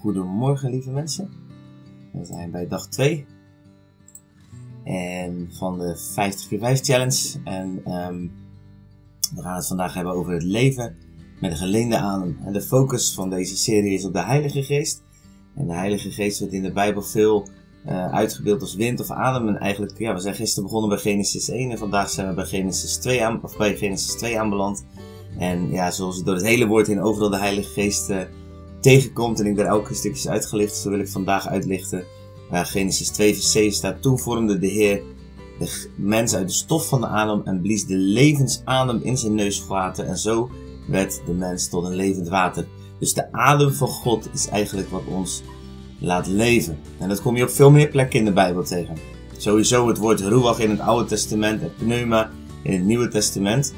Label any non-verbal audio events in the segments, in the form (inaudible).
Goedemorgen lieve mensen. We zijn bij dag 2. En van de 50 keer 5 challenge. En ehm, we gaan het vandaag hebben over het leven met een geleende adem. En de focus van deze serie is op de Heilige Geest. En de Heilige Geest wordt in de Bijbel veel uh, uitgebeeld als wind of adem. En eigenlijk, ja, we zijn gisteren begonnen bij Genesis 1 en vandaag zijn we bij Genesis 2, aan, of bij Genesis 2 aanbeland. En ja, zoals door het hele woord in overal de Heilige Geest uh, tegenkomt en ik daar elke stukjes uitgelicht, zo wil ik vandaag uitlichten. Uh, Genesis 2 vers 7 staat, toen vormde de Heer de mens uit de stof van de adem en blies de levensadem in zijn neusgaten en zo werd de mens tot een levend water. Dus de adem van God is eigenlijk wat ons laat leven. En dat kom je op veel meer plekken in de Bijbel tegen. Sowieso het woord ruach in het Oude Testament en pneuma in het Nieuwe Testament.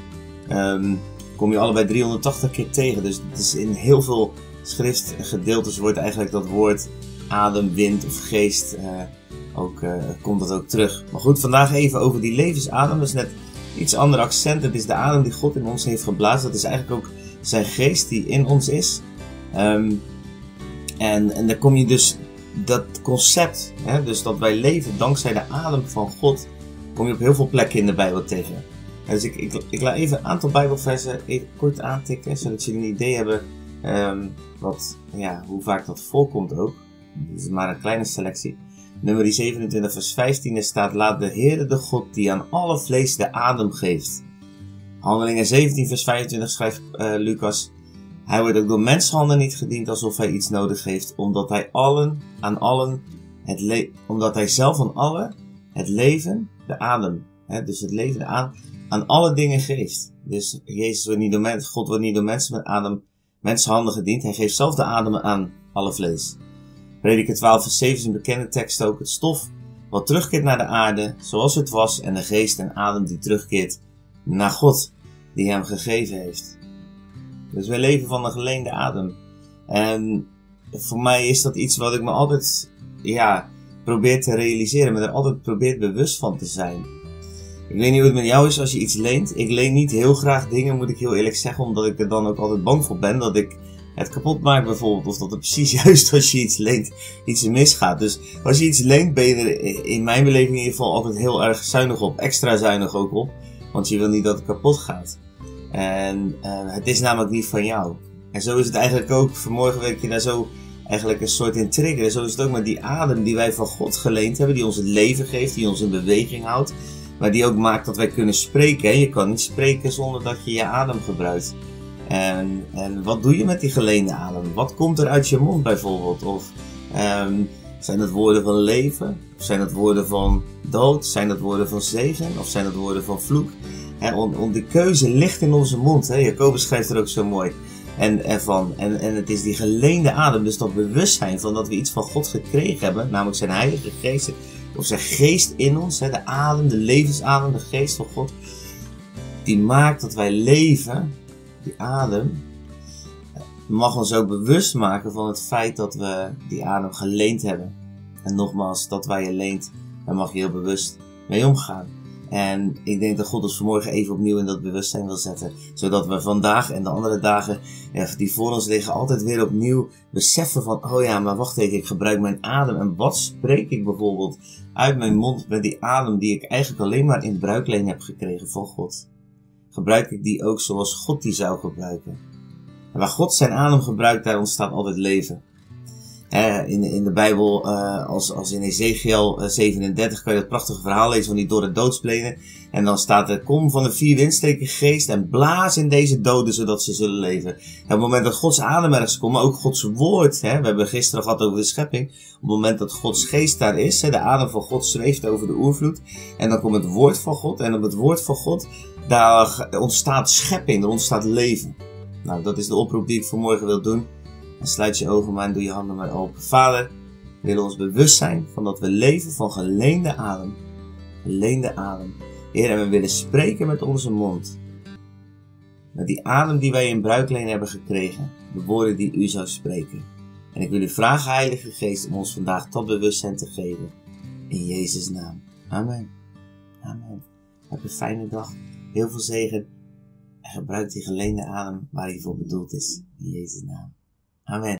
Um, kom je allebei 380 keer tegen. Dus het is in heel veel schriftgedeeltes wordt eigenlijk dat woord adem, wind of geest uh, ook, uh, komt dat ook terug. Maar goed, vandaag even over die levensadem. Dat is net iets ander accent. Het is de adem die God in ons heeft geblazen. Dat is eigenlijk ook zijn geest die in ons is. Um, en, en dan kom je dus dat concept, hè, dus dat wij leven dankzij de adem van God, kom je op heel veel plekken in de Bijbel tegen. Dus ik, ik, ik laat even een aantal Bijbelversen kort aantikken, zodat jullie een idee hebben um, wat, ja, hoe vaak dat voorkomt ook. Dit is maar een kleine selectie. Nummer 27 vers 15 staat, laat de Heere de God die aan alle vlees de adem geeft. Handelingen 17 vers 25 schrijft uh, Lucas, hij wordt ook door menshanden niet gediend alsof hij iets nodig heeft, omdat hij allen aan allen het omdat hij zelf aan allen het leven, de adem, hè, dus het leven, de adem, aan alle dingen geeft. Dus Jezus wordt niet door mensen, God wordt niet door mensen met adem, mensenhanden gediend. Hij geeft zelf de adem aan alle vlees. Prediker 12 vers 7 is een bekende tekst ook. Het stof wat terugkeert naar de aarde, zoals het was, en de geest en adem die terugkeert naar God, die hem gegeven heeft. Dus wij leven van een geleende adem. En voor mij is dat iets wat ik me altijd, ja, probeer te realiseren, maar er altijd probeer bewust van te zijn. Ik weet niet hoe het met jou is als je iets leent. Ik leen niet heel graag dingen, moet ik heel eerlijk zeggen, omdat ik er dan ook altijd bang voor ben dat ik het kapot maak bijvoorbeeld. Of dat het (laughs) precies juist als je iets leent iets misgaat. Dus als je iets leent ben je er in mijn beleving in ieder geval altijd heel erg zuinig op. Extra zuinig ook op. Want je wil niet dat het kapot gaat. En uh, het is namelijk niet van jou. En zo is het eigenlijk ook, vanmorgen werd je daar zo eigenlijk een soort in triggeren. Zo is het ook met die adem die wij van God geleend hebben, die ons het leven geeft, die ons in beweging houdt. Maar die ook maakt dat wij kunnen spreken. Je kan niet spreken zonder dat je je adem gebruikt. En, wat doe je met die geleende adem? Wat komt er uit je mond bijvoorbeeld? Of um, zijn het woorden van leven? Of zijn het woorden van dood? Zijn het woorden van zegen? Of zijn het woorden van vloek? En de keuze ligt in onze mond. Hè? Jacobus schrijft er ook zo mooi. En, ervan. En, en het is die geleende adem, dus dat bewustzijn van dat we iets van God gekregen hebben, namelijk zijn Heilige Geest, of zijn geest in ons, hè? de adem, de levensadem, de geest van God, die maakt dat wij leven, die adem, mag ons ook bewust maken van het feit dat we die adem geleend hebben. En nogmaals, dat wij je leent, daar mag je heel bewust mee omgaan. En ik denk dat God ons vanmorgen even opnieuw in dat bewustzijn wil zetten. Zodat we vandaag en de andere dagen die voor ons liggen altijd weer opnieuw beseffen van, oh ja, maar wacht even, ik gebruik mijn adem. En wat spreek ik bijvoorbeeld uit mijn mond met die adem die ik eigenlijk alleen maar in bruikleen heb gekregen van God? Gebruik ik die ook zoals God die zou gebruiken? En waar God zijn adem gebruikt, daar ontstaat altijd leven in, in de Bijbel, uh, als, als in Ezekiel 37, eh, kan je dat prachtige verhaal lezen van die door het doodsplenen. En dan staat er, kom van de vier windstreken geest en blaas in deze doden, zodat ze zullen leven. En op het moment dat Gods adem ergens komt, maar ook Gods woord, hè, we hebben gisteren gehad over de schepping. Op het moment dat Gods geest daar is, hè, de adem van God zweeft over de oervloed. En dan komt het woord van God. En op het woord van God, daar ontstaat schepping, er ontstaat leven. Nou, dat is de oproep die ik vanmorgen wil doen. Sluit je ogen maar en doe je handen maar open. Vader, we willen ons bewust zijn van dat we leven van geleende adem. Geleende adem. Heer, en we willen spreken met onze mond. Met die adem die wij in bruikleen hebben gekregen. De woorden die u zou spreken. En ik wil u vragen, Heilige Geest, om ons vandaag tot bewustzijn te geven. In Jezus' naam. Amen. Amen. Heb een fijne dag. Heel veel zegen. En gebruik die geleende adem waar hij voor bedoeld is. In Jezus' naam. Amen.